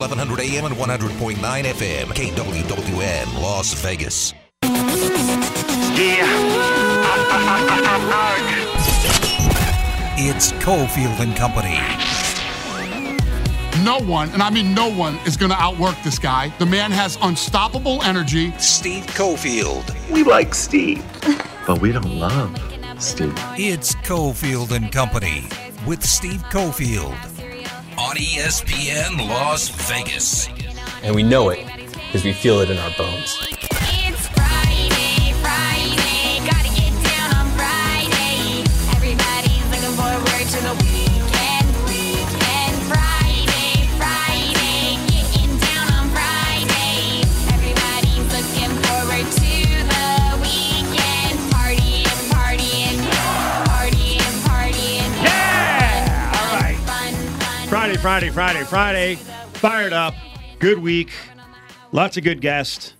1100 AM and 100.9 FM, KWWN, Las Vegas. It's Cofield and Company. No one, and I mean no one, is going to outwork this guy. The man has unstoppable energy. Steve Cofield. We like Steve, but we don't love Steve. It's Cofield and Company with Steve Cofield on E ESPN Las Vegas. And we know it because we feel it in our bones. It's Friday, Friday, Friday, Friday, Friday. Fired up. Good week. Lots of good guests.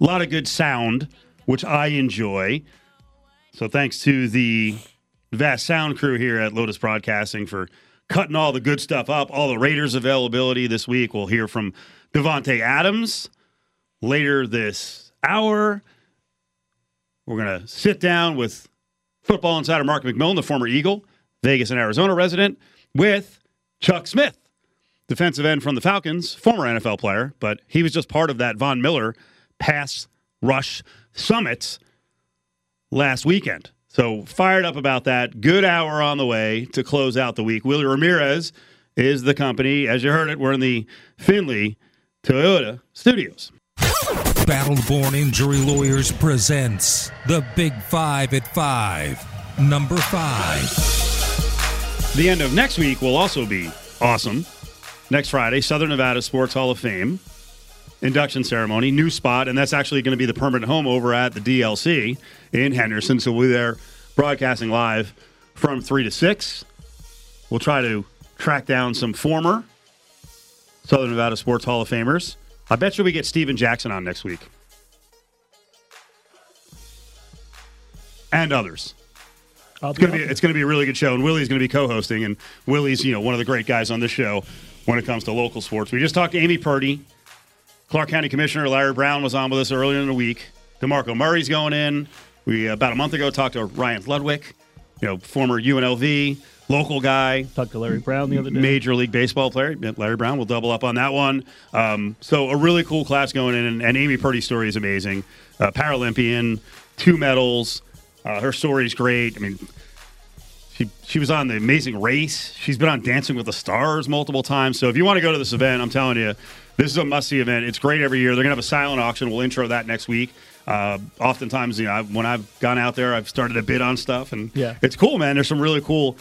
A lot of good sound, which I enjoy. So thanks to the vast sound crew here at Lotus Broadcasting for cutting all the good stuff up. All the Raiders availability this week. We'll hear from Davante Adams later this hour. We're gonna sit down with football insider Mark McMillian, the former Eagle, Vegas and Arizona resident, with Chuck Smith, defensive end from the Falcons, former NFL player, but he was just part of that Von Miller pass rush summit last weekend. So fired up about that. Good hour on the way to close out the week. Willie Ramirez is the company. As you heard it, we're in the Findlay Toyota studios. Battleborn Injury Lawyers presents the Big Five at Five. Number five. The end of next week will also be awesome. Next Friday, Southern Nevada Sports Hall of Fame induction ceremony, new spot, and that's actually going to be the permanent home over at the DLC in Henderson. So we'll be there broadcasting live from 3 to 6. We'll try to track down some former Southern Nevada Sports Hall of Famers. I bet you we get Steven Jackson on next week. And others. It's gonna be it's gonna be a really good show, and Willie's gonna be co-hosting, and Willie's you know one of the great guys on this show when it comes to local sports. We just talked to Amy Purdy, Clark County Commissioner Larry Brown was on with us earlier in the week. Demarco Murray's going in. We about a month ago talked to Ryan Ludwick, you know former UNLV local guy, Talked to Larry Brown the other day. Major League Baseball player. Larry Brown will double up on that one. Um, so a really cool class going in, and, and Amy Purdy's story is amazing. Uh, Paralympian, two medals. Uh, her story is great. I mean, she she was on the Amazing Race. She's been on Dancing with the Stars multiple times. So if you want to go to this event, I'm telling you, this is a must see event. It's great every year. They're gonna have a silent auction. We'll intro that next week. Uh, oftentimes, you know, I, when I've gone out there, I've started to bid on stuff, and Yeah. it's cool, man. There's some really cool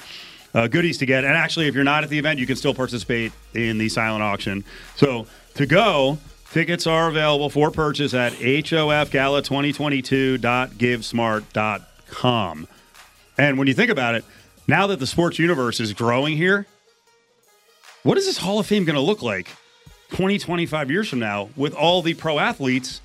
uh, goodies to get. And actually, if you're not at the event, you can still participate in the silent auction. So to go, tickets are available for purchase at hofgala2022.givesmart.com. And when you think about it, now that the sports universe is growing here, what is this Hall of Fame going to look like 20, 25 years from now with all the pro athletes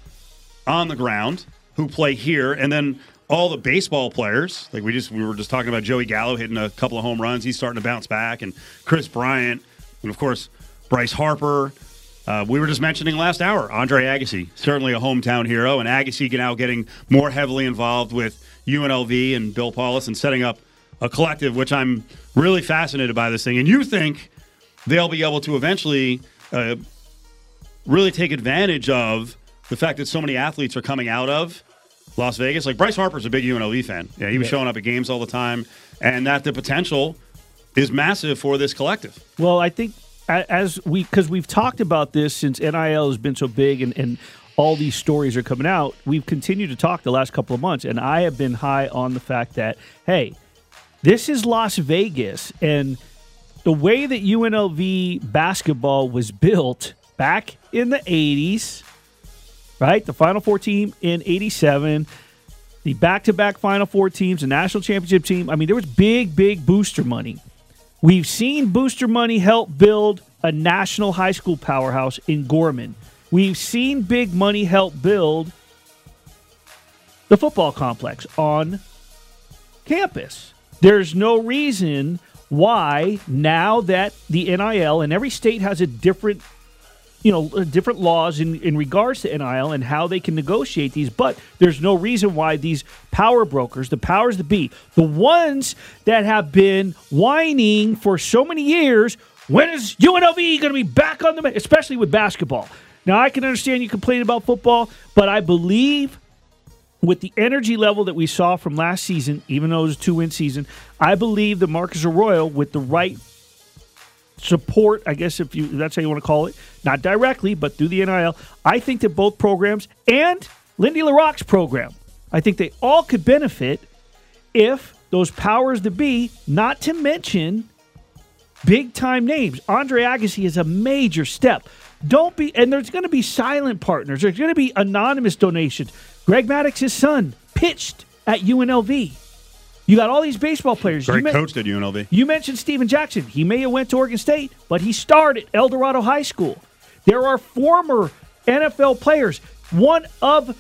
on the ground who play here and then all the baseball players? Like we just we were just talking about Joey Gallo hitting a couple of home runs. He's starting to bounce back and Kris Bryant and of course Bryce Harper. Uh, we were just mentioning last hour Andre Agassi certainly a hometown hero and Agassi now getting more heavily involved with UNLV and Bill Paulos and setting up a collective which I'm really fascinated by this thing and you think they'll be able to eventually uh, really take advantage of the fact that so many athletes are coming out of Las Vegas. Like Bryce Harper's a big UNLV fan. Yeah, he was showing up at games all the time, and that the potential is massive for this collective. Well, I think as we because we've talked about this since NIL has been so big and, and all these stories are coming out. We've continued to talk the last couple of months, and I have been high on the fact that hey, this is Las Vegas, and the way that UNLV basketball was built back in the '80s, right? The Final Four team in '87. The back-to-back Final Four teams, the national championship team. I mean, there was big, big booster money. We've seen booster money help build a national high school powerhouse in Gorman. We've seen big money help build the football complex on campus. There's no reason why now that the NIL and every state has a different you know uh, different laws in, in regards to NIL and how they can negotiate these, but there's no reason why these power brokers, the powers that be, the ones that have been whining for so many years, when is UNLV going to be back on the especially with basketball? Now I can understand you complain about football, but I believe with the energy level that we saw from last season, even though it was a two win season, I believe that Marcus Arroyo, with the right support, I guess if you that's how you want to call it, not directly, but through the NIL, I think that both programs and Lindy LaRocque's program, I think they all could benefit if those powers to be, not to mention big time names. Andre Agassi is a major step. Don't be, and there's going to be silent partners. There's going to be anonymous donations. Greg Maddux's son pitched at UNLV. You got all these baseball players. Great you coach at UNLV. you mentioned Steven Jackson. He may have went to Oregon State, but he starred at El Dorado High School. There are former NFL players. One of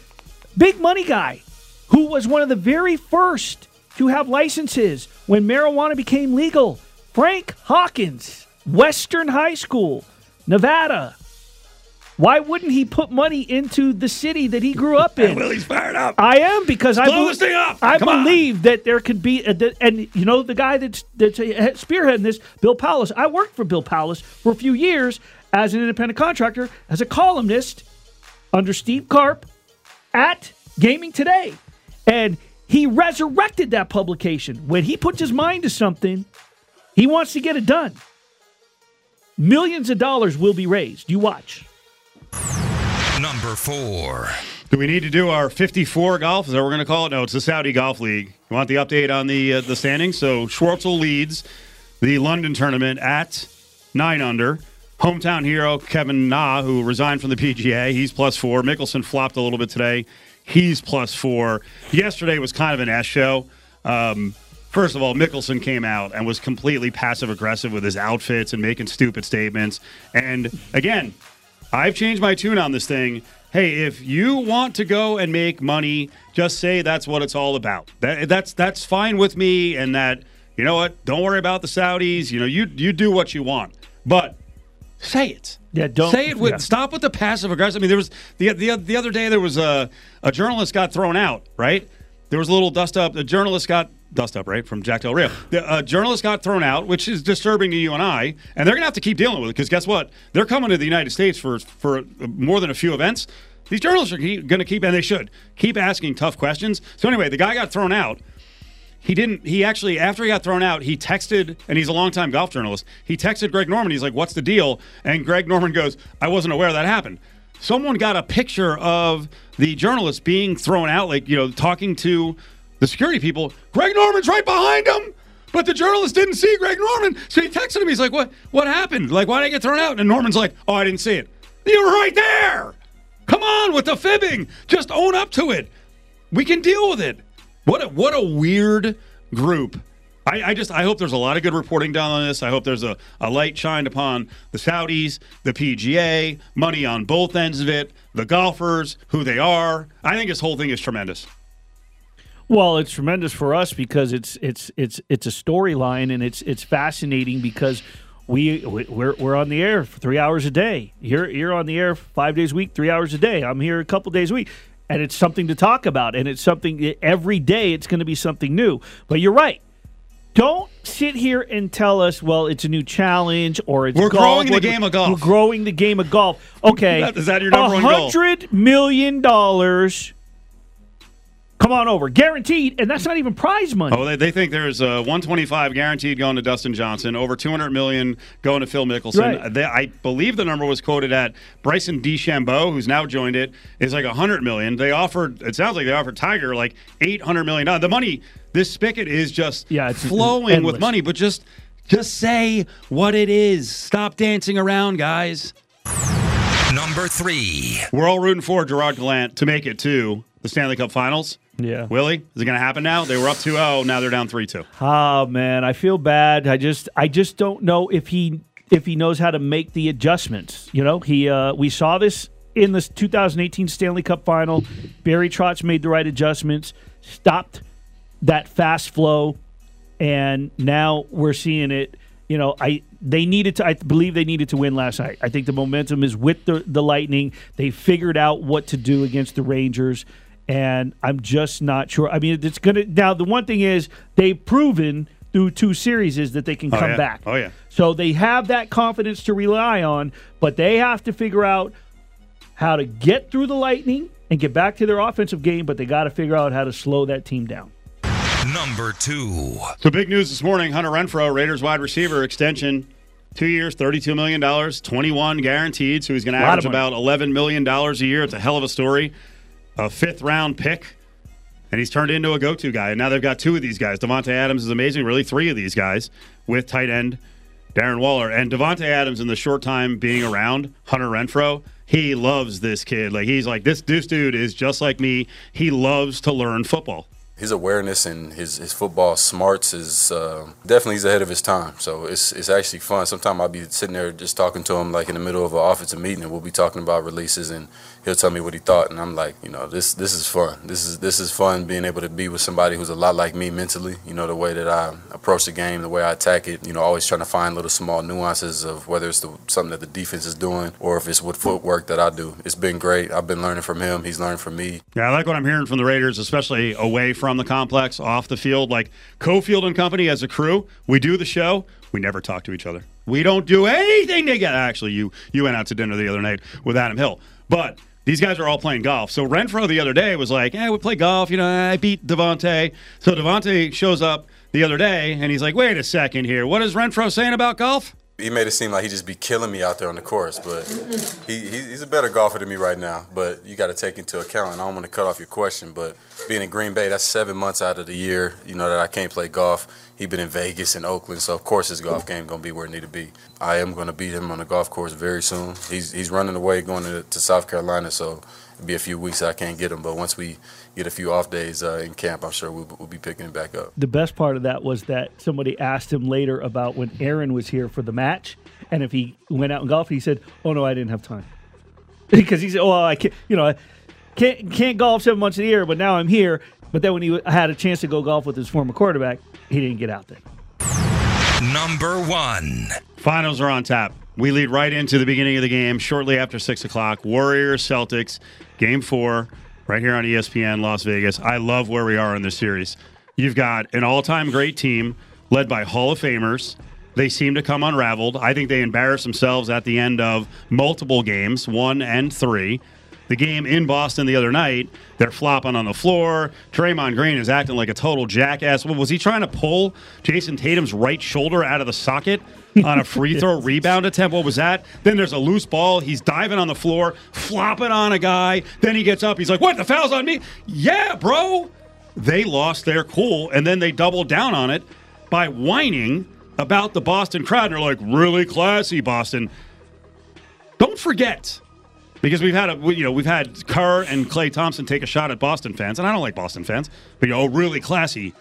big money guy who was one of the very first to have licenses when marijuana became legal. Frank Hawkins, Western High School, Nevada. Why wouldn't he put money into the city that he grew up in? Willie's fired up. I am because I this thing up. I Come on. believe that there could be, a, and you know, the guy that's that's spearheading this, Bill Paulos. I worked for Bill Paulos for a few years as an independent contractor, as a columnist under Steve Karp at Gaming Today, and he resurrected that publication. When he puts his mind to something, he wants to get it done. Millions of dollars will be raised. You watch. Number four. Do we need to do our 54 golf? Is that what we're going to call it? No, it's the Saudi Golf League. You want the update on the uh, the standings? So Schwartzel leads the London tournament at nine under. Hometown hero Kevin Na, who resigned from the PGA, he's plus four. Mickelson flopped a little bit today. He's plus four. Yesterday was kind of an S show. Um, first of all, Mickelson came out and was completely passive aggressive with his outfits and making stupid statements. And again, I've changed my tune on this thing. Hey, if you want to go and make money, just say that's what it's all about. That, that's that's fine with me. And that you know what? Don't worry about the Saudis. You know, you you do what you want, but say it. Yeah, don't- say it. With, yeah. Stop with the passive aggressive. I mean, there was the the the other day there was a a journalist got thrown out. Right? There was a little dust up. The journalist got dust up. Right from Jack Del Rio. The uh, journalist got thrown out, which is disturbing to you and I. And they're gonna have to keep dealing with it because guess what? They're coming to the United States for for more than a few events. These journalists are going to keep, and they should keep asking tough questions. So anyway, the guy got thrown out he didn't he actually after he got thrown out he texted and he's a longtime golf journalist he texted greg norman he's like what's the deal and greg norman goes i wasn't aware that happened someone got a picture of the journalist being thrown out like you know talking to the security people. Greg norman's right behind him but the journalist didn't see greg norman so he texted him. He's like what what happened? Like why did i get thrown out? And norman's like oh i didn't see it. You were right there! Come on with the fibbing! Just own up to it. We can deal with it. What a, what a weird group. I, I just I hope there's a lot of good reporting done on this. I hope there's a, a light shined upon the Saudis, the PGA, money on both ends of it, the golfers, who they are. I think this whole thing is tremendous. Well, it's tremendous for us because it's it's it's it's a storyline and it's it's fascinating because we we're we're on the air for three hours a day. You're you're on the air five days a week, three hours a day. I'm here a couple days a week, and it's something to talk about, and it's something every day. It's going to be something new. But you're right. Don't sit here and tell us, well, it's a new challenge or it's We're golf. growing the game of golf. We're growing the game of golf. Okay, Is that your number one goal? hundred million dollars. Come on over, guaranteed, and that's not even prize money. Oh, they, they think there's uh, 125 guaranteed going to Dustin Johnson, over 200 million going to Phil Mickelson. Right. They, I believe the number was quoted at Bryson DeChambeau, who's now joined it, is like 100 million. They offered, it sounds like they offered Tiger like 800 million. dollars. The money, this spigot is just Yeah, it's flowing endless. with money, but just just say what it is. Stop dancing around, guys. Number three. We're all rooting for Gerard Gallant to make it to the Stanley Cup Finals. Yeah. Willie, is it going to happen now? They were up 2-0, now they're down 3-2. Oh man, I feel bad. I just I just don't know if he if he knows how to make the adjustments. You know, he uh, we saw this in the 2018 Stanley Cup Final. Barry Trotz made the right adjustments, stopped that fast flow, and now we're seeing it. You know, I they needed to. I believe they needed to win last night. I think the momentum is with the the Lightning. They figured out what to do against the Rangers, and I'm just not sure. I mean, it's gonna now. The one thing is they've proven through two series is that they can Oh, come yeah. back. Oh, yeah. So they have that confidence to rely on, but they have to figure out how to get through the Lightning and get back to their offensive game. But they got to figure out how to slow that team down. Number two. So big news this morning: Hunter Renfrow, Raiders wide receiver, extension, two years, thirty-two million dollars, twenty-one guaranteed. So he's going to Lot average about eleven million dollars a year. It's a hell of a story. A fifth-round pick, and he's turned into a go-to guy. And now they've got two of these guys. Davante Adams is amazing. Really, three of these guys with tight end Darren Waller and Davante Adams. In the short time being around Hunter Renfrow, he loves this kid. Like he's like this. This dude is just like me. He loves to learn football. His awareness and his, his football smarts is uh, definitely he's ahead of his time. So it's it's actually fun. Sometimes I'll be sitting there just talking to him like in the middle of an offensive meeting, and we'll be talking about releases, and he'll tell me what he thought, and I'm like, you know, this this is fun. This is this is fun being able to be with somebody who's a lot like me mentally. You know, the way that I approach the game, the way I attack it. You know, always trying to find little small nuances of whether it's the, something that the defense is doing or if it's what footwork that I do. It's been great. I've been learning from him. He's learning from me. Yeah, I like what I'm hearing from the Raiders, especially away from the complex, off the field. Like Cofield and company as a crew, we do the show. We never talk to each other. We don't do anything together. Actually, you you went out to dinner the other night with Adam Hill, but these guys are all playing golf. So Renfrow the other day was like, "Yeah, we play golf. You know, I beat Davante." So Davante shows up the other day and he's like, "Wait a second here. What is Renfrow saying about golf?" He made it seem like he just be killing me out there on the course, but he, he he's a better golfer than me right now. But you got to take into account, and I don't want to cut off your question, but being in Green Bay, that's seven months out of the year, you know, that I can't play golf. He been in Vegas and Oakland, so of course his golf game gonna be where it need to be. I am gonna beat him on the golf course very soon. He's he's running away going to, to South Carolina, so it'll be a few weeks I can't get him. But once we get a few off days uh, in camp, I'm sure we'll, we'll be picking it back up. The best part of that was that somebody asked him later about when Aaron was here for the match, and if he went out and golf. He said, "Oh no, I didn't have time," because he said, "Oh, I can't, you know, I can't can't golf seven months a year, but now I'm here." But then when he had a chance to go golf with his former quarterback, he didn't get out there. Number one. Finals are on tap. We lead right into the beginning of the game shortly after six o'clock. Warriors Celtics, game four, right here on ESPN Las Vegas. I love where we are in this series. You've got an all time great team led by Hall of Famers. They seem to come unraveled. I think they embarrass themselves at the end of multiple games, one and three. The game in Boston the other night, they're flopping on the floor. Draymond Green is acting like a total jackass. What, was he trying to pull Jayson Tatum's right shoulder out of the socket on a free throw rebound attempt? What was that? Then there's a loose ball. He's diving on the floor, flopping on a guy. Then he gets up. He's like, What? The foul's on me? Yeah, bro. They lost their cool, and then they doubled down on it by whining about the Boston crowd. And they're like, Really classy, Boston. Don't forget because we've had a you know we've had Kerr and Klay Thompson take a shot at Boston fans, and I don't like Boston fans, but you know, oh, really classy.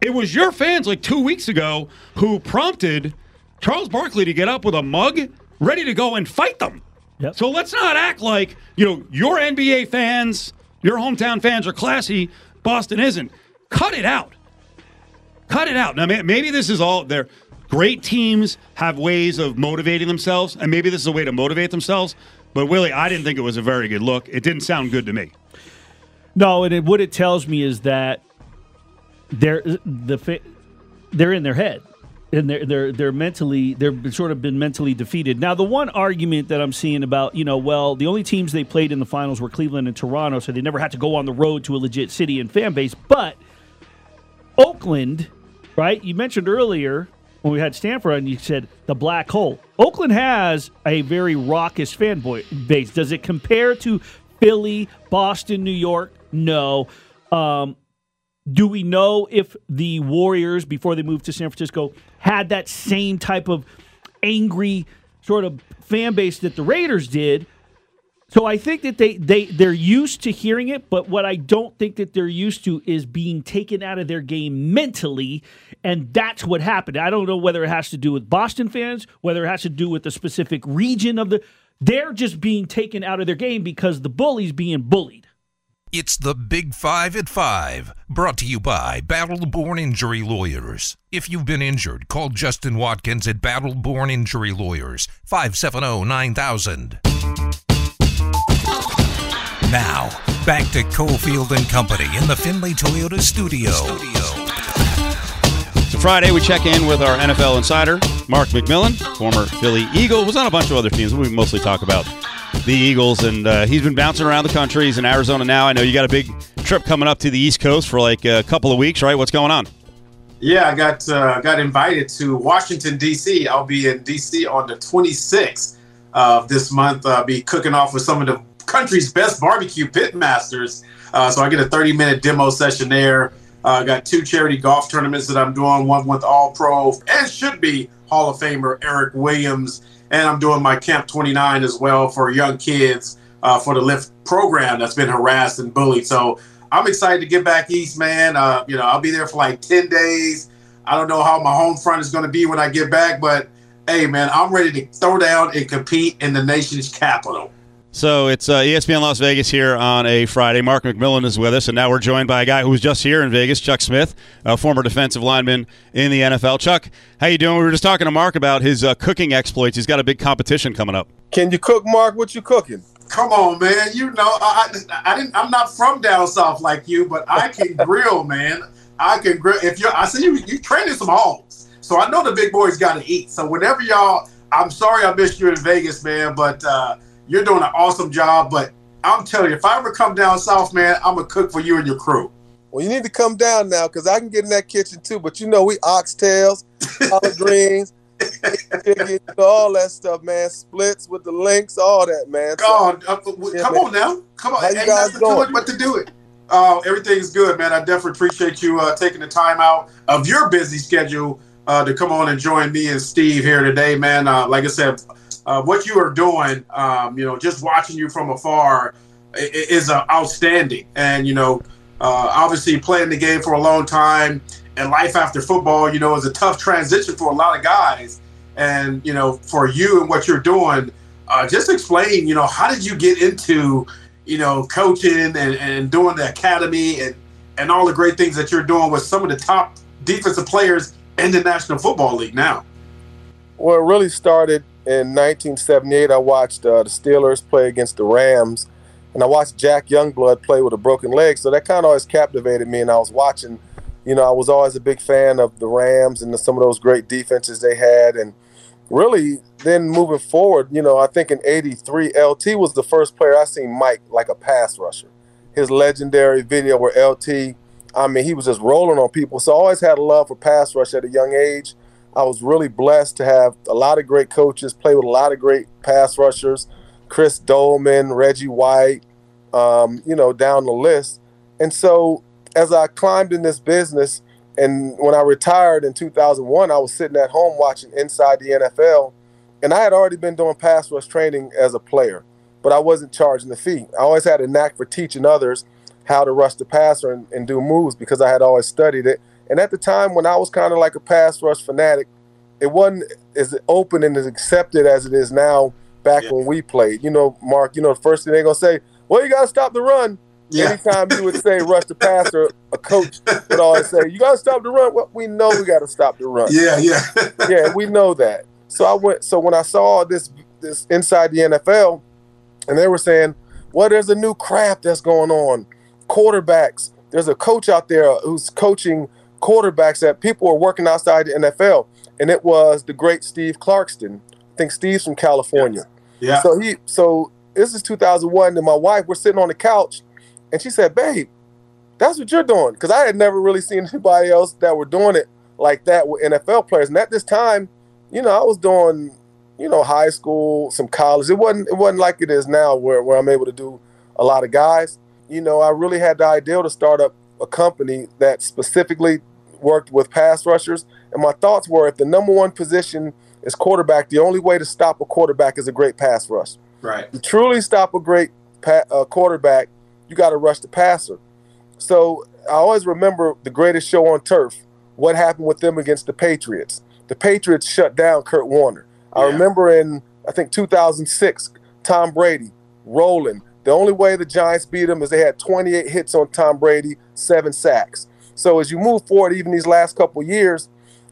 It was your fans like two weeks ago who prompted Charles Barkley to get up with a mug, ready to go and fight them. Yep. So let's not act like you know your NBA fans, your hometown fans are classy. Boston isn't. Cut it out. Cut it out. Now, maybe this is all there. Great teams have ways of motivating themselves, and maybe this is a way to motivate themselves. But Willie, I didn't think it was a very good look. It didn't sound good to me. No, and it, what it tells me is that they're the they're in their head, and they're they're they're mentally they're sort of been mentally defeated. Now, the one argument that I'm seeing about you know, well, the only teams they played in the finals were Cleveland and Toronto, so they never had to go on the road to a legit city and fan base. But Oakland, right? You mentioned earlier when we had Stanford and you said the black hole. Oakland has a very raucous fanboy base. Does it compare to Philly, Boston, New York? No. Um, do we know if the Warriors, before they moved to San Francisco, had that same type of angry sort of fan base that the Raiders did? So I think that they they they're used to hearing it, but what I don't think that they're used to is being taken out of their game mentally, and that's what happened. I don't know whether it has to do with Boston fans, whether it has to do with the specific region of the. They're just being taken out of their game because the bully's being bullied. It's the Big Five at Five, brought to you by Battle Born Injury Lawyers. If you've been injured, call Justin Watkins at Battle Born Injury Lawyers, 570 9000. Now, back to Cofield and Company in the Findlay Toyota studio. So Friday, we check in with our NFL insider, Mark McMillian, former Philly Eagle, was on a bunch of other teams. We mostly talk about the Eagles, and uh, he's been bouncing around the country. He's in Arizona now. I know you got a big trip coming up to the East Coast for like a couple of weeks, right? What's going on? Yeah, I got uh, got invited to Washington D.C. I'll be in D.C. on the 26th of this month. I'll be cooking off with some of the country's best barbecue pit masters. Uh, so I get a 30 minute demo session there. Uh, got two charity golf tournaments that I'm doing. One with All Pro and should be Hall of Famer Eric Williams, and I'm doing my Camp 29 as well for young kids uh, for the Lift program that's been harassed and bullied. So I'm excited to get back east, man. Uh, you know, I'll be there for like 10 days. I don't know how my home front is going to be when I get back, but hey, man, I'm ready to throw down and compete in the nation's capital. So it's uh, ESPN Las Vegas here on a Friday. Mark McMillian is with us, and now we're joined by a guy who was just here in Vegas, Chuck Smith, a former defensive lineman in the NFL. Chuck, how you doing? We were just talking to Mark about his uh, cooking exploits. He's got a big competition coming up. Can you cook, Mark? What you cooking? Come on, man. You know, I, I, I didn't. I'm not from down south like you, but I can grill, man. I can grill. If you're, I see you. You training some hogs, so I know the big boys got to eat. So whenever y'all, I'm sorry I missed you in Vegas, man, but. uh you're doing an awesome job, but I'm telling you, if I ever come down south, man, I'm gonna cook for you and your crew. Well, you need to come down now because I can get in that kitchen too. But you know, we oxtails, collard greens, chicken, all that stuff, man. Splits with the links, all that, man. God, uh, yeah, come man. on now, come on. How you Ain't guys doing? But to do it. Uh, everything's good, man. I definitely appreciate you uh, taking the time out of your busy schedule uh, to come on and join me and Steve here today, man. Uh, like I said, uh, what you are doing, um, you know, just watching you from afar is uh, outstanding. And, you know, uh, obviously playing the game for a long time and life after football, you know, is a tough transition for a lot of guys. And, you know, for you and what you're doing, uh, just explain, you know, how did you get into, you know, coaching and, and doing the academy and, and all the great things that you're doing with some of the top defensive players in the National Football League now? Well, it really started in 1978, I watched uh, the Steelers play against the Rams, and I watched Jack Youngblood play with a broken leg. So that kind of always captivated me, and I was watching. You know, I was always a big fan of the Rams and the, some of those great defenses they had, and really then moving forward, you know, I think in '83, LT was the first player I seen Mike like a pass rusher. His legendary video where LT, I mean, he was just rolling on people. So I always had a love for pass rush at a young age I was really blessed to have a lot of great coaches, play with a lot of great pass rushers, Chris Doleman, Reggie White, um, you know, down the list. And so as I climbed in this business, and when I retired in 2001, I was sitting at home watching Inside the NFL, and I had already been doing pass rush training as a player, but I wasn't charging the fee. I always had a knack for teaching others how to rush the passer and, and do moves because I had always studied it and at the time when I was kind of like a pass rush fanatic, it wasn't as open and as accepted as it is now back yeah. when we played. You know, Mark, you know, the first thing they're going to say, well, you got to stop the run. Yeah. Anytime you would say rush the passer, a coach would always say, you got to stop the run. Well, we know we got to stop the run. Yeah, yeah. yeah, we know that. So I went, so when I saw this, this inside the NFL, and they were saying, well, there's a new craft that's going on. Quarterbacks. There's a coach out there who's coaching – quarterbacks that people were working outside the NFL, and it was the great Steve Clarkson. I think Steve's from California. Yeah. So he so this is 2001, and my wife we're sitting on the couch, and she said, "Babe, that's what you're doing," because I had never really seen anybody else that were doing it like that with NFL players. And at this time, you know, I was doing, you know, high school, some college. It wasn't it wasn't like it is now, where where I'm able to do a lot of guys. You know, I really had the idea to start up a company that specifically worked with pass rushers, and my thoughts were if the number one position is quarterback, the only way to stop a quarterback is a great pass rush. Right. To truly stop a great pa- uh, quarterback, you got to rush the passer. So I always remember the greatest show on turf. What happened with them against the Patriots? The Patriots shut down Kurt Warner. Yeah. I remember in I think 2006, Tom Brady rolling, The only way the Giants beat them is they had 28 hits on Tom Brady, seven sacks. So as you move forward, even these last couple years,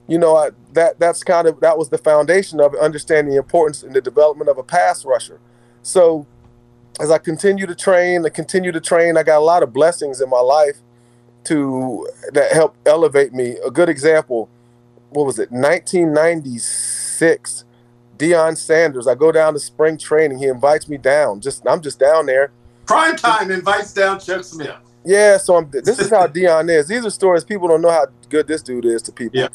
you know I, that that's kind of that was the foundation of understanding the importance in the development of a pass rusher. So as I continue to train, I continue to train. I got a lot of blessings in my life to that help elevate me. A good example, what was it, 1996? Deion Sanders. I go down to spring training. He invites me down. Just I'm just down there. Prime time invites down Chuck Smith. Yeah, so I'm, this is how Deion is. These are stories people don't know how good this dude is to people. Yeah.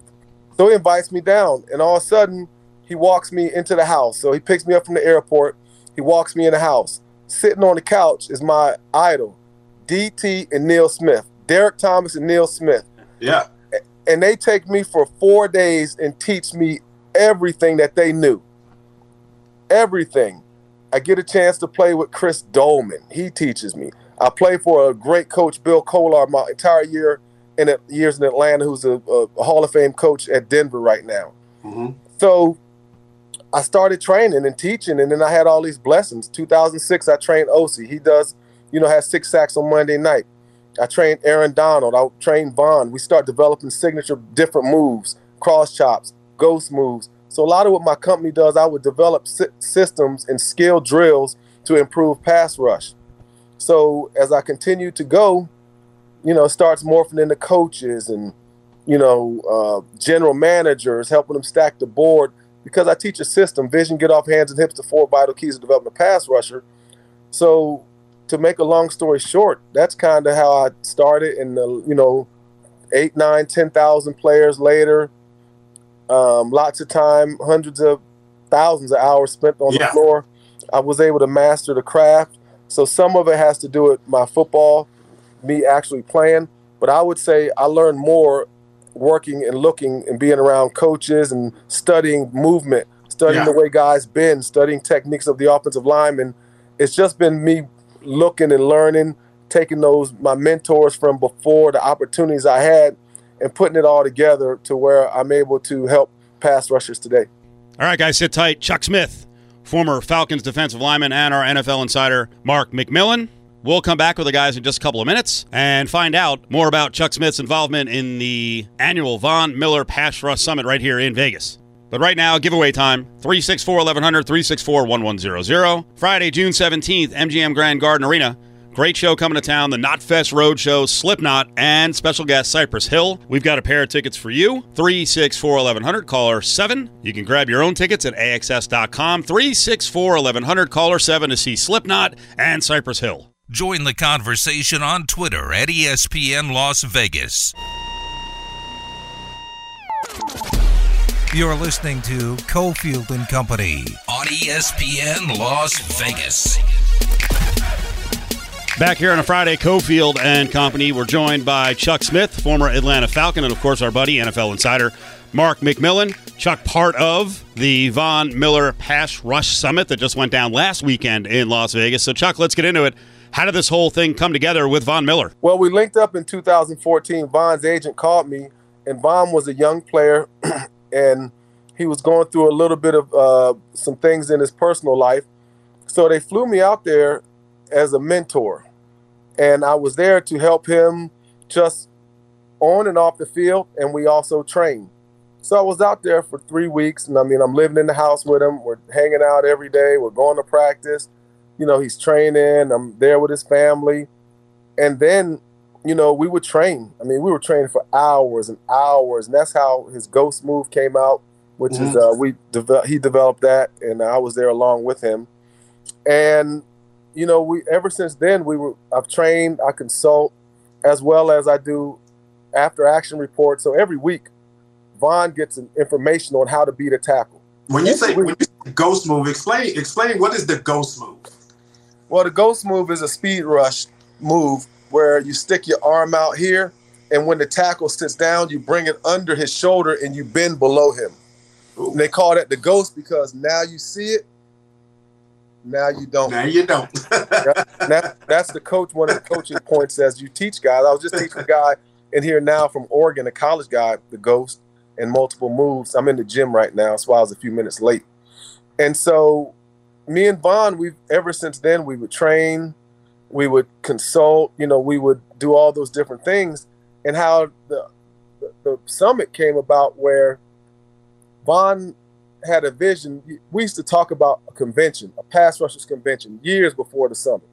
So he invites me down, and all of a sudden he walks me into the house. So he picks me up from the airport. He walks me in the house. Sitting on the couch is my idol, DT and Neil Smith, Derrick Thomas and Neil Smith. Yeah. And they take me for four days and teach me everything that they knew. Everything. I get a chance to play with Chris Doleman. He teaches me. I played for a great coach, Bill Kollar, my entire year in years in Atlanta, who's a, a, Hall of Fame coach at Denver right now. Mm-hmm. So I started training and teaching, and then I had all these blessings. 2006, I trained OC. He does, you know, has six sacks on Monday night. I trained Aaron Donald. I trained Von. We start developing signature different moves, cross chops, ghost moves. So a lot of what my company does, I would develop sy- systems and skill drills to improve pass rush. So as I continue to go, you know, starts morphing into coaches and you know uh, general managers, helping them stack the board because I teach a system: vision, get off hands and hips, the four vital keys of developing a pass rusher. So to make a long story short, that's kind of how I started. And the you know, eight, nine, ten thousand players later, um, lots of time, hundreds of thousands of hours spent on Yeah. the floor. I was able to master the craft. So some of it has to do with my football, me actually playing. But I would say I learned more working and looking and being around coaches and studying movement, studying Yeah. the way guys bend, studying techniques of the offensive lineman. It's just been me looking and learning, taking those my mentors from before, the opportunities I had, and putting it all together to where I'm able to help pass rushers today. All right, guys, sit tight. Chuck Smith, former Falcons defensive lineman, and our NFL insider, Mark McMillian. We'll come back with the guys in just a couple of minutes and find out more about Chuck Smith's involvement in the annual Von Miller Pass Rush Summit right here in Vegas. But right now, giveaway time 364 1100, 364 1100. Friday, June 17th, MGM Grand Garden Arena. Great show coming to town, the Knotfest Roadshow, Slipknot, and special guest Cypress Hill. We've got a pair of tickets for you. 364 1100, caller 7. You can grab your own tickets at AXS.com. 364 1100, caller 7 to see Slipknot and Cypress Hill. Join the conversation on Twitter at ESPN Las Vegas. You're listening to Cofield and Company on ESPN Las Vegas. Back here on a Friday, Cofield and Company. We're joined by Chuck Smith, former Atlanta Falcon, and of course our buddy, NFL insider Mark McMillian. Chuck, part of the Von Miller Pass Rush Summit that just went down last weekend in Las Vegas. So, Chuck, let's get into it. How did this whole thing come together with Von Miller? Well, we linked up in 2014. Von's agent called me, and Von was a young player, and he was going through a little bit of uh, some things in his personal life. So they flew me out there as a mentor, and I was there to help him just on and off the field, and we also trained. So I was out there for three weeks, and I mean, I'm living in the house with him. We're hanging out every day. We're going to practice. You know, he's training. I'm there with his family, and then, you know, we would train. I mean, we were training for hours and hours, and that's how his ghost move came out, which is uh, we developed. He developed that, and I was there along with him. And you know, we ever since then we were. I've trained. I consult, as well as I do after action reports. So every week, Von gets an information on how to beat a tackle. When you say when you say ghost move, explain explain what is the ghost move? Well, the ghost move is a speed rush move where you stick your arm out here, and when the tackle sits down, you bring it under his shoulder and you bend below him. And they call that the ghost because now you see it, now you don't. Now you don't. that, that's the coach. One of the coaching points as you teach guys. I was just teaching a guy in here now from Oregon, a college guy, the ghost, and multiple moves. I'm in the gym right now, that's why I was a few minutes late. And so, me and Von, we've ever since then we would train. we would consult, you know, we would do all those different things, and how the the, the summit came about where Von had a vision. We used to talk about a convention, a pass rushers convention, years before the summit,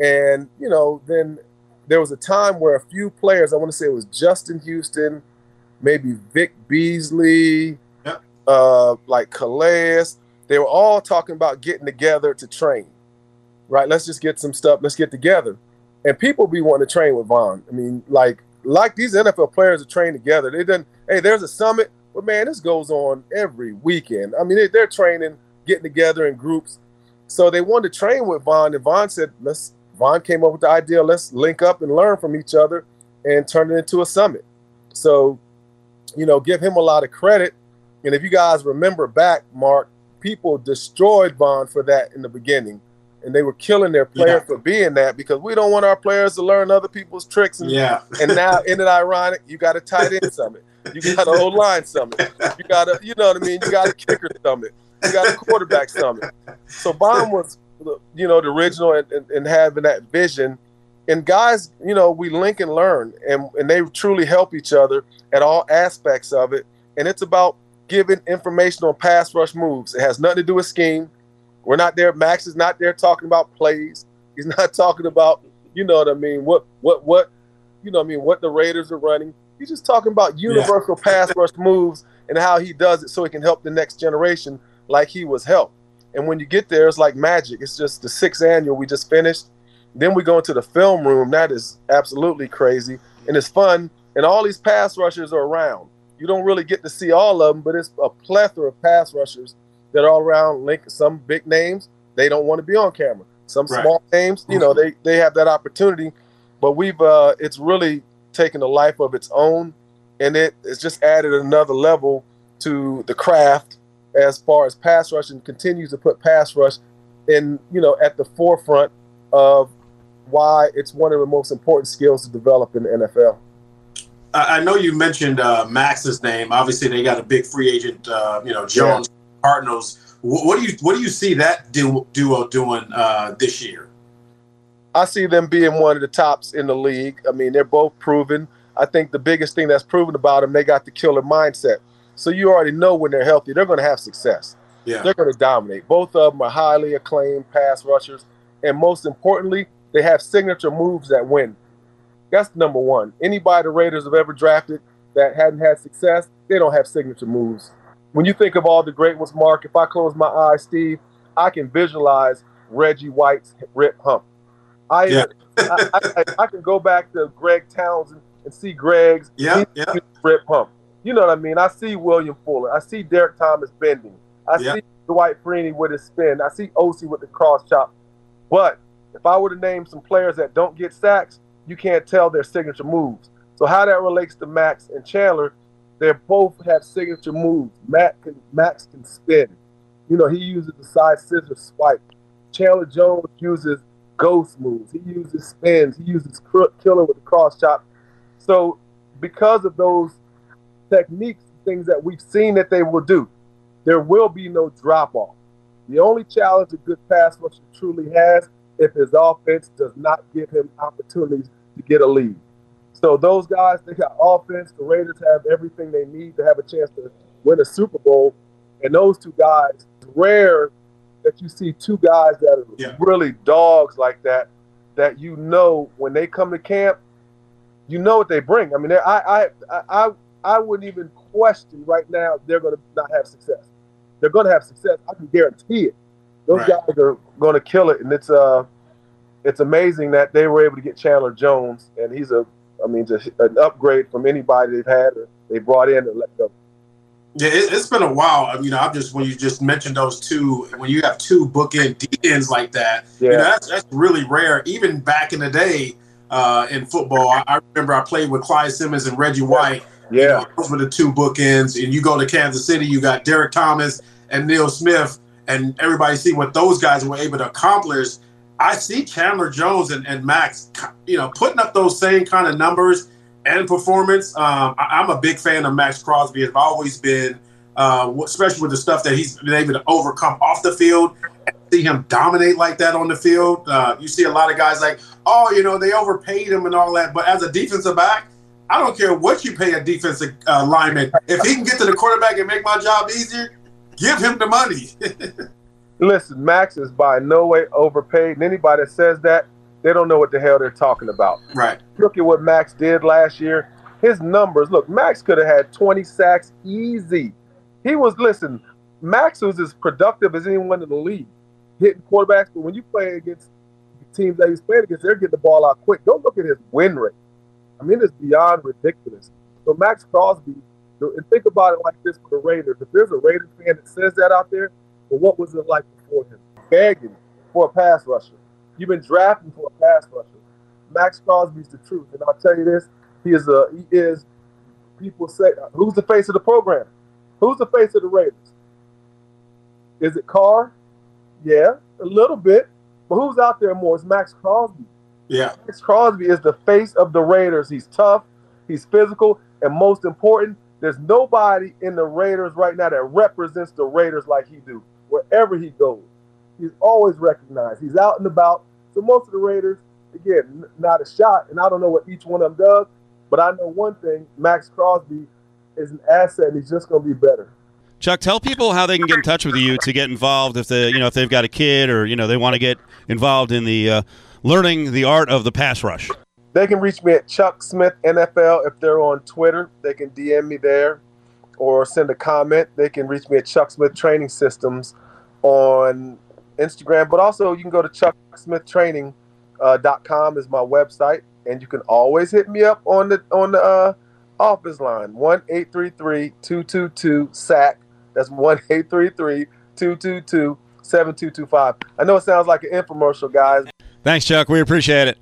and you know, then there was a time where a few players, I want to say it was Justin Houston, maybe Vic Beasley, uh, like Calais, they were all talking about getting together to train. Right? Let's just get some stuff. Let's get together. And people be wanting to train with Von. I mean, like, like these NFL players are trained together. They didn't. Hey, there's a summit, but man, this goes on every weekend. I mean, they, they're training, getting together in groups. So they wanted to train with Von, and Von said, "Let's." Von came up with the idea, let's link up and learn from each other, and turn it into a summit. So, you know, give him a lot of credit. And if you guys remember back, Mark, people destroyed Von for that in the beginning. And they were killing their player Yeah. for being that because we don't want our players to learn other people's tricks. And, Yeah. and now, isn't it ironic? You got a tight end summit. You got an old line summit. You got a, you know what I mean? You got a kicker summit. You got a quarterback summit. So Von was, you know, the original and, and, and having that vision. And guys, you know, we link and learn, and, and they truly help each other at all aspects of it. And it's about giving information on pass rush moves. It has nothing to do with scheme. We're not there. Max is not there talking about plays. He's not talking about, you know what I mean, what what what you know what I mean, what the Raiders are running. He's just talking about universal pass rush moves and how he does it so he can help the next generation like he was helped. And when you get there, it's like magic. It's just the sixth annual we just finished. Then we go into the film room. That is absolutely crazy. And it's fun. And all these pass rushers are around. You don't really get to see all of them, but it's a plethora of pass rushers that are all around. Link some big names, they don't want to be on camera. Some Right. small names, you know, they they have that opportunity. But we've uh it's really taken a life of its own and it it's just added another level to the craft as far as pass rush and continues to put pass rush in, you know, at the forefront of why it's one of the most important skills to develop in the NFL. I know you mentioned uh, Max's name. Obviously, they got a big free agent, uh, you know, Jones Cardinals. Wh- What do you what do you see that duo, duo doing uh, this year? I see them being one of the tops in the league. I mean, they're both proven. I think the biggest thing that's proven about them, they got the killer mindset. So you already know when they're healthy, they're going to have success. Yeah. They're going to dominate. Both of them are highly acclaimed pass rushers. And most importantly, they have signature moves that win. That's number one. Anybody the Raiders have ever drafted that hadn't had success, they don't have signature moves. When you think of all the great ones, Mark, if I close my eyes, Steve, I can visualize Reggie White's rip hump. I, Yeah. Uh, I, I, I can go back to Greg Townsend and see Greg's Yeah, yeah. rip hump. You know what I mean? I see William Fuller. I see Derrick Thomas bending. I Yeah. see Dwight Freeney with his spin. I see OC with the cross chop. But if I were to name some players that don't get sacks, you can't tell their signature moves. So how that relates to Max and Chandler, they both have signature moves. Matt can, Max can spin. You know, he uses the side scissor swipe. Chandler Jones uses ghost moves. He uses spins. He uses killer with the cross chop. So because of those techniques, things that we've seen that they will do, there will be no drop off. The only challenge a good pass rusher truly has if his offense does not give him opportunities to get a lead. So those guys, they got offense. The Raiders have everything they need to have a chance to win a Super Bowl. And those two guys, rare that you see two guys that are Yeah. really dogs like that, that you know when they come to camp, you know what they bring. I mean, I, I, I, I, wouldn't even question right now they're going to not have success. They're going to have success. I can guarantee it. Those Right. guys are going to kill it, and it's uh, it's amazing that they were able to get Chandler Jones, and he's a, I mean, just an upgrade from anybody they've had or they brought in and let go. Yeah, it, it's been a while. I mean, I'm just when you just mentioned those two, when you have two bookend like that, you know, that's that's really rare. Even back in the day uh, in football, I, I remember I played with Clyde Simmons and Reggie White. Yeah, those were the two bookends. And you go to Kansas City, you got Derrick Thomas and Neil Smith, and everybody see what those guys were able to accomplish. I see Chandler Jones and, and Max, you know, putting up those same kind of numbers and performance. Um, I, I'm a big fan of Maxx Crosby. I've always been, uh, especially with the stuff that he's been able to overcome off the field. see him dominate like that on the field. Uh, you see a lot of guys like, oh, you know, they overpaid him and all that. But as a defensive back, I don't care what you pay a defensive uh, lineman. If he can get to the quarterback and make my job easier, give him the money. Listen, Max is by no way overpaid. And anybody that says that, they don't know what the hell they're talking about. right. Look at what Maxx did last year. His numbers, look, Maxx could have had 20 sacks easy. He was, listen, Maxx was as productive as anyone in the league, hitting quarterbacks. But when you play against teams that he's playing against, they're getting the ball out quick. Don't look at his win rate. I mean, it's beyond ridiculous. So Maxx Crosby, and think about it like this for the Raiders. If there's a Raiders fan that says that out there, well, what was it like before him? Begging for a pass rusher. You've been drafting for a pass rusher. Maxx Crosby's the truth, and I'll tell you this: he is a he is. People say, who's the face of the program? Who's the face of the Raiders? Is it Carr? Yeah, a little bit. But who's out there more? It's Maxx Crosby. Yeah. Maxx Crosby is the face of the Raiders. He's tough, he's physical, and most important, there's nobody in the Raiders right now that represents the Raiders like he do. Wherever he goes, he's always recognized. He's out and about. So most of the Raiders, again, not a shot, and I don't know what each one of them does, but I know one thing: Maxx Crosby is an asset, and he's just going to be better. Chuck, tell people how they can get in touch with you to get involved if they, you know, if they've got a kid or you know they want to get involved in the uh, learning the art of the pass rush. They can reach me at Chuck Smith NFL if they're on Twitter. They can DM me there or send a comment. They can reach me at Chuck Smith Training Systems on Instagram, but also you can go to chucksmithtraining.com uh, dot com is my website, and you can always hit me up on the on the uh, office line one eight three three two two two sack. That's one eight three three two two two seven two two five. I know it sounds like an infomercial, guys. Thanks, Chuck. We appreciate it.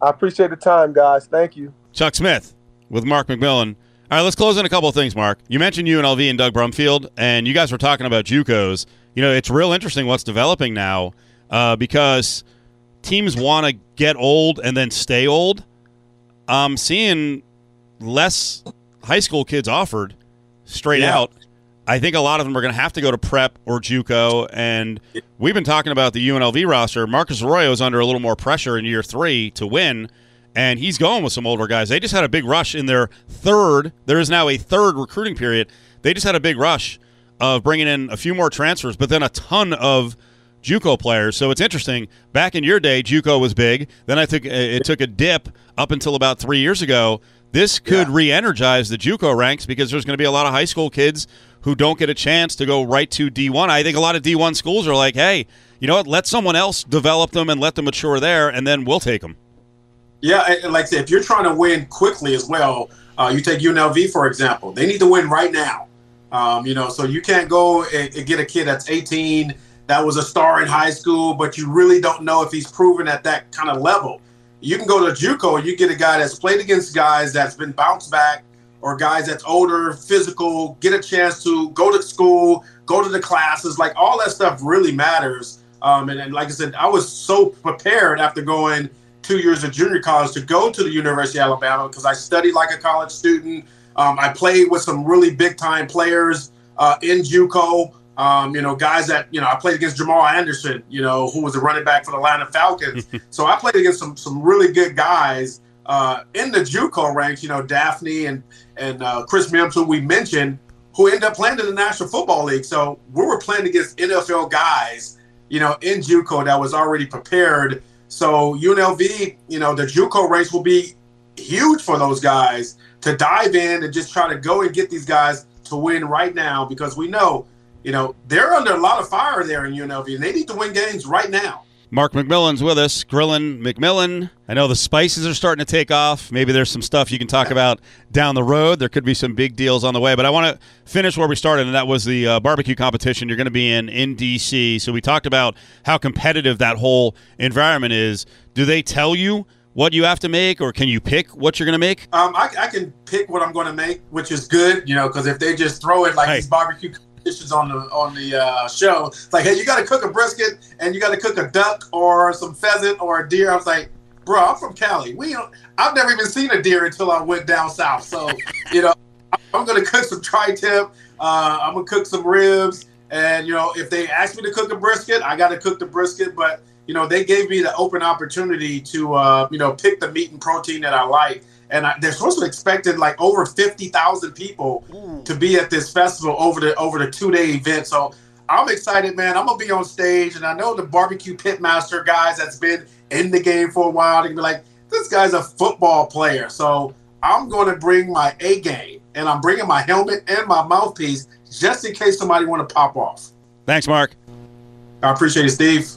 I appreciate the time, guys. Thank you. Chuck Smith with Mark McMillian. All right, let's close in a couple of things, Mark. You mentioned UNLV and Doug Brumfield, and you guys were talking about JUCOs. You know, it's real interesting what's developing now uh, because teams want to get old and then stay old. I'm seeing less high school kids offered straight Yeah. out. I think a lot of them are going to have to go to prep or JUCO, and we've been talking about the UNLV roster. Marcus Arroyo is under a little more pressure in year three to win, and he's going with some older guys. They just had a big rush in their third. There is now a third recruiting period. They just had a big rush of bringing in a few more transfers, but then a ton of JUCO players. So it's interesting. Back in your day, JUCO was big. Then I took it took a dip up until about three years ago. This could re-energize the JUCO ranks because there's going to be a lot of high school kids who don't get a chance to go right to D1. I think a lot of D1 schools are like, hey, you know what? Let someone else develop them and let them mature there, and then we'll take them. Yeah, and- and like I said, if you're trying to win quickly as well, uh, you take UNLV for example. They need to win right now. Um, you know, so you can't go and, and get a kid that's 18 that was a star in high school, but you really don't know if he's proven at that kind of level. You can go to JUCO and you get a guy that's played against guys that's been bounced back, or guys that's older, physical, get a chance to go to school, go to the classes. Like all that stuff really matters. Um, and, and like I said, I was so prepared after going two years of junior college to go to the University of Alabama because I studied like a college student. Um, I played with some really big time players uh, in JUCO. Um, you know, guys that you know, I played against Jamal Anderson, you know, who was a running back for the Atlanta Falcons. so I played against some some really good guys uh, in the JUCO ranks. You know, Daphne and and uh, Chris Mims, who we mentioned, who ended up playing in the National Football League. So we were playing against NFL guys, you know, in JUCO that was already prepared. So UNLV, you know, the JUCO race will be huge for those guys to dive in and just try to go and get these guys to win right now because we know, you know, they're under a lot of fire there in UNLV and they need to win games right now. Mark McMillian's with us. Grillin McMillian. I know the spices are starting to take off. Maybe there's some stuff you can talk about down the road. There could be some big deals on the way. But I want to finish where we started, and that was the uh, barbecue competition you're going to be in in D.C. So we talked about how competitive that whole environment is. Do they tell you what you have to make, or can you pick what you're going to make? Um, I, I can pick what I'm going to make, which is good, you know, because if they just throw it like these barbecue competitions on the on the uh, show, it's like, hey, you got to cook a brisket and you got to cook a duck or some pheasant or a deer. I was like, bro, I'm from Cali. We don't. I've never even seen a deer until I went down south. So, you know, I'm going to cook some tri-tip. Uh, I'm going to cook some ribs. And you know, if they ask me to cook a brisket, I got to cook the brisket. But you know, they gave me the open opportunity to uh, you know pick the meat and protein that I like. And I, they're supposed to expected like over fifty thousand people to be at this festival over the over the two day event. So I'm excited, man. I'm gonna be on stage, and I know the barbecue pitmaster guys that's been in the game for a while. They can be like, this guy's a football player. So I'm gonna bring my A game, and I'm bringing my helmet and my mouthpiece just in case somebody want to pop off. Thanks, Mark. I appreciate it, Steve.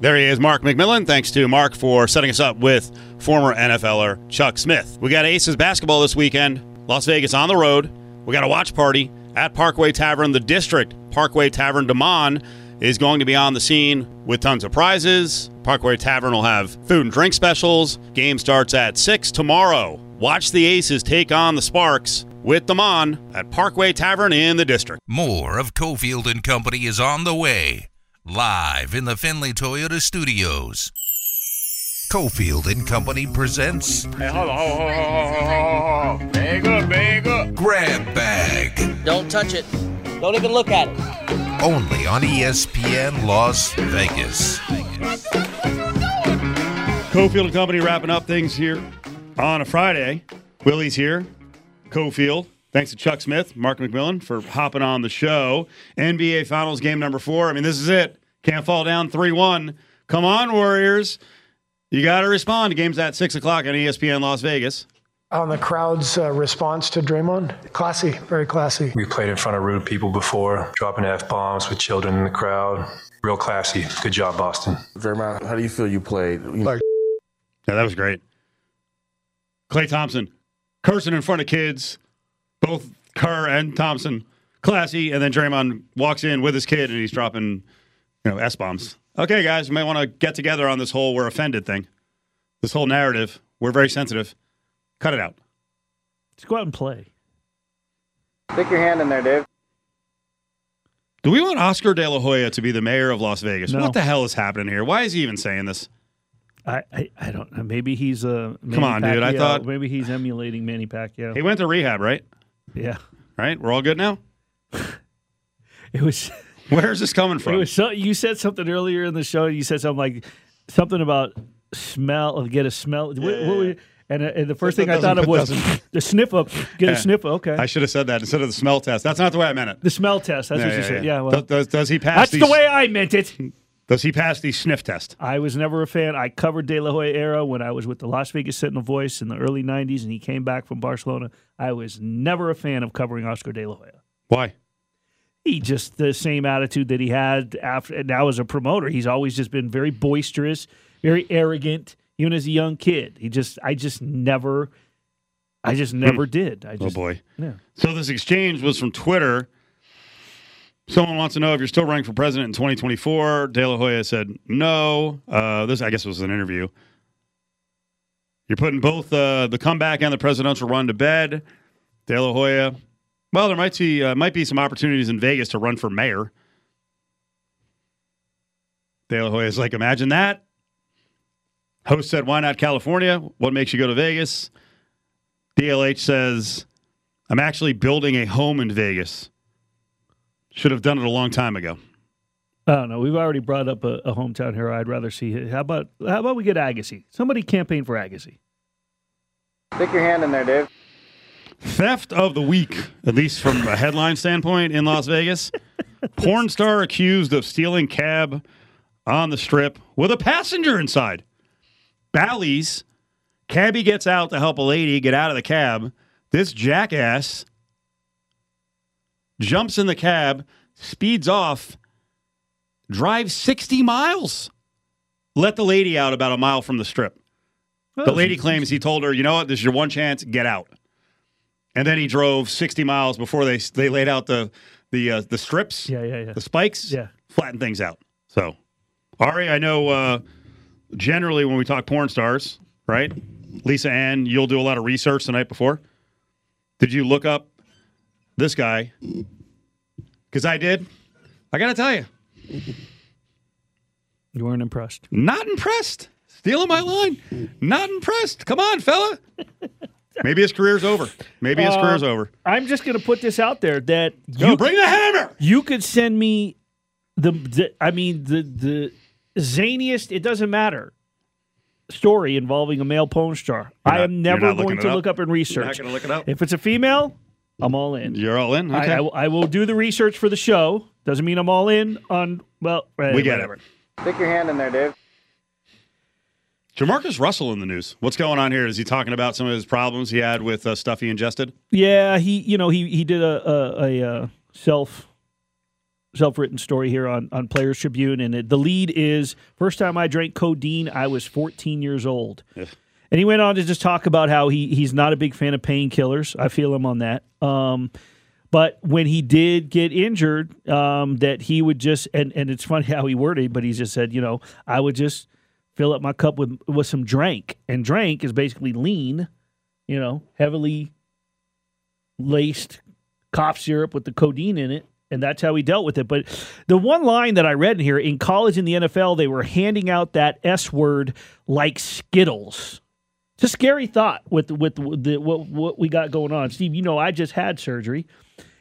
There he is, Mark McMillian. Thanks to Mark for setting us up with former NFLer Chuck Smith. We got Aces basketball this weekend. Las Vegas on the road. We got a watch party at Parkway Tavern, the district. Parkway Tavern Demond is going to be on the scene with tons of prizes. Parkway Tavern will have food and drink specials. Game starts at 6 tomorrow. Watch the Aces take on the Sparks with Demond at Parkway Tavern in the district. More of Cofield and Company is on the way, live in the Findlay Toyota studios. Cofield and Company presents Hey, hold on, hold on, hold on, hold on, hold on. Bag up, bag up. Grab Bag, Don't touch it. Don't even look at it. only on ESPN Las Vegas. Cofield and Company wrapping up things here on a Friday. Willie's here. Cofield. Thanks to Chuck Smith, Mark McMillian for hopping on the show. NBA Finals game number four. I mean, this is it. Can't fall down 3 1. Come on, Warriors. You got to respond. The game's at 6 o'clock on ESPN Las Vegas. On the crowd's uh, response to Draymond, classy, very classy. We played in front of rude people before, dropping F bombs with children in the crowd. Real classy. Good job, Boston. Vermont, how do you feel you played? Like, yeah, that was great. Klay Thompson cursing in front of kids, both Kerr and Thompson, classy. And then Draymond walks in with his kid and he's dropping, you know, s bombs. Okay, guys, we might want to get together on this whole "we're offended" thing. This whole narrative. We're very sensitive. Cut it out. Let's go out and play. Stick your hand in there, Dave. Do we want Oscar De La Hoya to be the mayor of Las Vegas? No. What the hell is happening here? Why is he even saying this? I, I, I don't know. Maybe he's uh, Come on, dude. I thought- maybe he's emulating Manny Pacquiao. He went to rehab, right? Yeah. Right? We're all good now? It was. Where's this coming from? It was so, you said something earlier in the show. You said something like something about smell. Get a smell. What, what were and, uh, and the first That thing I thought of was the sniff up. Get Yeah. a sniff. up. Okay. I should have said that instead of the smell test. That's not the way I meant it. the smell test. That's what you said. Yeah. well, does, does, does he pass? that's these, the way I meant it. Does he pass the sniff test? I was never a fan. I covered De La Hoya era when I was with the Las Vegas Sentinel Voice in the early '90s, and he came back from Barcelona. I was never a fan of covering Oscar De La Hoya. Why? He just the same attitude that he had after now as a promoter. He's always just been very boisterous, very arrogant, even as a young kid. He just, I just never, I just hmm. never did. I Oh boy. Yeah. So this exchange was from Twitter. Someone wants to know if you're still running for president in 2024. De La Hoya said no. Uh, this, I guess, was an interview. You're putting both uh, the comeback and the presidential run to bed. De La Hoya. Well, there might be uh, might be some opportunities in Vegas to run for mayor. De La Hoya is like, imagine that. Host said, why not California? What makes you go to Vegas? DLH says, I'm actually building a home in Vegas. Should have done it a long time ago. I don't know. We've already brought up a, a hometown hero. I'd rather see. How about how about we get Agassi? Somebody campaign for Agassi. Stick your hand in there, Dave. Theft of the week, at least from a headline standpoint in Las Vegas. Porn star accused of stealing cab on the strip with a passenger inside. Bally's. Cabbie gets out to help a lady get out of the cab. This jackass jumps in the cab, speeds off, drives 60 miles. Let the lady out about a mile from the strip. The lady claims he told her, you know what, this is your one chance, get out. And then he drove 60 miles before they they laid out the the uh, the strips, Yeah, yeah, yeah. the spikes, Yeah. flatten things out. So, Ari, I know uh, generally when we talk porn stars, right? Lisa Ann, you'll do a lot of research the night before. Did you look up this guy? Because I did. I got to tell you, You weren't impressed. not impressed. Stealing my line. Not impressed. Come on, fella. Maybe his career's over. Maybe his Uh, career's over. I'm just going to put this out there that you bring the hammer. You could send me the, the I mean the the zaniest. It doesn't matter. Story involving a male porn star. You're I am never going to up? look up and You're research. not gonna look it up? If it's a female, I'm all in. You're all in. I- Okay. I, will- I will do the research for the show. Doesn't mean I'm all in on. Well, eh, We get whatever. it. Stick your hand in there, Dave. JaMarcus Russell in the news. What's going on here? Is he talking about some of his problems he had with uh, stuff he ingested? Yeah, he you know he he did a a, a, uh self self written story here on on Players Tribune, and it, the lead is first time I drank codeine, I was 14 years old. And he went on to just talk about how he he's not a big fan of painkillers. I feel him on that. Um, but when he did get injured, um, that he would just and and it's funny how he worded, but he just said, you know, I would just fill up my cup with with some drink, and drink is basically lean, you know, heavily laced cough syrup with the codeine in it. And that's how he dealt with it. But the one line that I read in here in college in the NFL, they were handing out that S word like Skittles. It's a scary thought with with the what what we got going on. Steve, you know I just had surgery,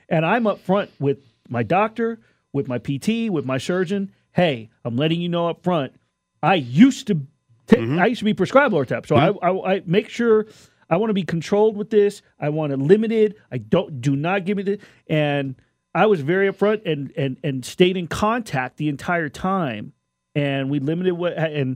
and I'm up front with my doctor, with my PT, with my surgeon. Hey, I'm letting you know up front. I used to take, I used to be prescribed Lortab, so I, I I make sure I want to be controlled with this. I want it limited. I don't do not give me the and I was very upfront and and and stayed in contact the entire time, and we limited what and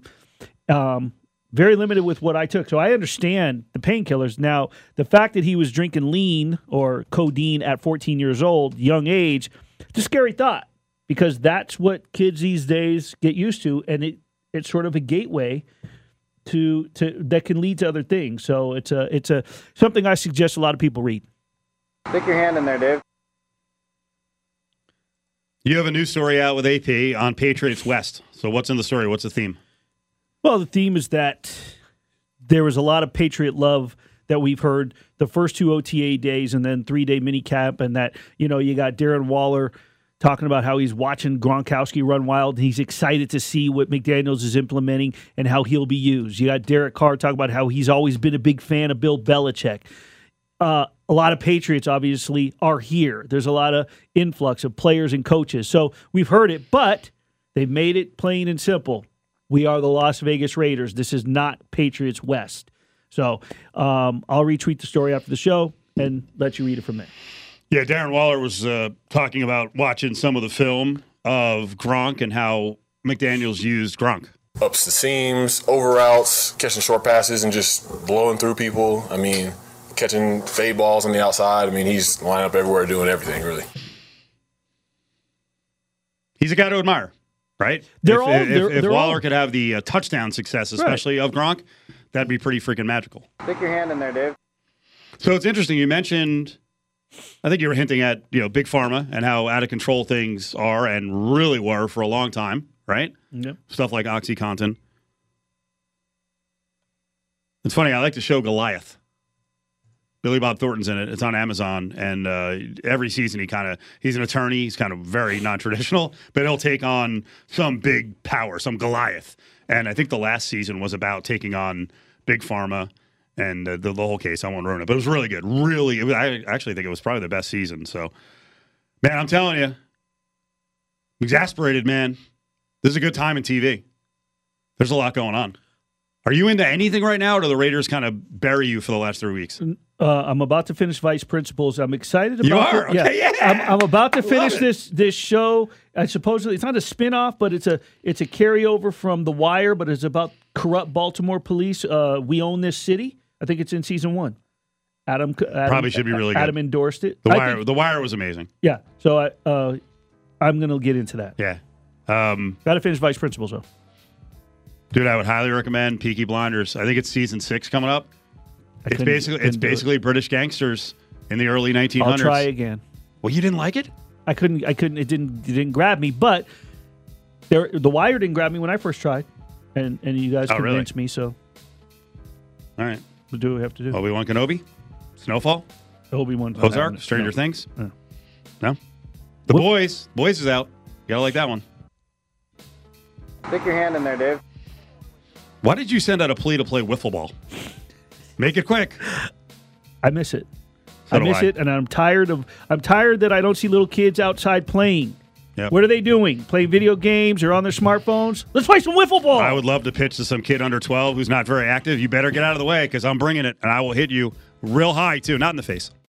um very limited with what I took. So I understand the painkillers. Now, the fact that he was drinking lean or codeine at 14 years old, young age, it's a scary thought because that's what kids these days get used to, and it it's sort of a gateway to to that can lead to other things. So it's a it's a something I suggest a lot of people read. Stick your hand in there, Dave. You have a new story out with AP on Patriots West. So what's in the story? What's the theme? Well, the theme is that there was a lot of Patriot love that we've heard the first two OTA days and then three day mini camp, and that you know you got Darren Waller talking about how he's watching Gronkowski run wild. And he's excited to see what McDaniels is implementing and how he'll be used. You got Derek Carr talking about how he's always been a big fan of Bill Belichick. Uh, a lot of Patriots obviously are here. There's a lot of influx of players and coaches. So we've heard it, but they've made it plain and simple. We are the Las Vegas Raiders. This is not Patriots West. So um, I'll retweet the story after the show and let you read it from there. Yeah, Darren Waller was uh, talking about watching some of the film of Gronk and how McDaniels used Gronk. ups the seams, over routes, catching short passes, and just blowing through people. I mean, catching fade balls on the outside. I mean, he's lining up everywhere, doing everything really. He's a guy to admire, right? They're if, all- if, they're- if they're Waller all- could have the uh, touchdown success, Right. especially of Gronk, that'd be pretty freaking magical. Stick your hand in there, Dave. So it's interesting. You mentioned, I think you were hinting at you know big pharma and how out of control things are and really were for a long time, right? Yep. Stuff like OxyContin. It's funny. I like the show Goliath. Billy Bob Thornton's in it. It's on Amazon, and uh, every season he kind of he's an attorney. He's kind of very non-traditional, but he'll take on some big power, some Goliath. And I think the last season was about taking on big pharma and uh, the, the whole case. I won't ruin it, but it was really good. Really, was, I actually think it was probably the best season. So, man, I'm telling you, exasperated, man. This is a good time in TV. There's a lot going on. Are you into anything right now, or do the Raiders kind of bury you for the last three weeks? Uh, I'm about to finish Vice Principals. I'm excited about You are? the- Okay, yeah. I'm, I'm about to finish this this show. I supposedly it's not a spin-off, but it's a it's a carryover from The Wire, but it's about corrupt Baltimore police. Uh, we own this city. I think it's in season one. Adam, Adam Probably should be really good. Adam endorsed it. The Wire, think- the Wire was amazing. yeah. So I uh, I'm gonna get into that. Yeah. Um, Got to finish Vice Principals though. dude, I would highly recommend Peaky Blinders. I think it's season six coming up. It's basically it's couldn't it. basically British gangsters in the early 1900s. I'll try again. Well, you didn't like it? I couldn't. I couldn't. It didn't. It didn't grab me. But there, the Wire didn't grab me when I first tried, and and you guys Oh, really? convinced me. So All right. we'll do what we have to do. Obi Wan Kenobi, Snowfall, Obi Wan, Ozark, Stranger Things. No. No. The Boys. Boys is out. You gotta like that one. Stick your hand in there, Dave. Why did you send out a plea to play wiffle ball? Make it quick. I miss it. So I miss I. it, and I'm tired of. I'm tired that I don't see little kids outside playing. Yep. What are they doing? Playing video games or on their smartphones? Let's play some wiffle ball. I would love to pitch to some kid under 12 who's not very active. You better get out of the way because I'm bringing it and I will hit you real high, too, not in the face.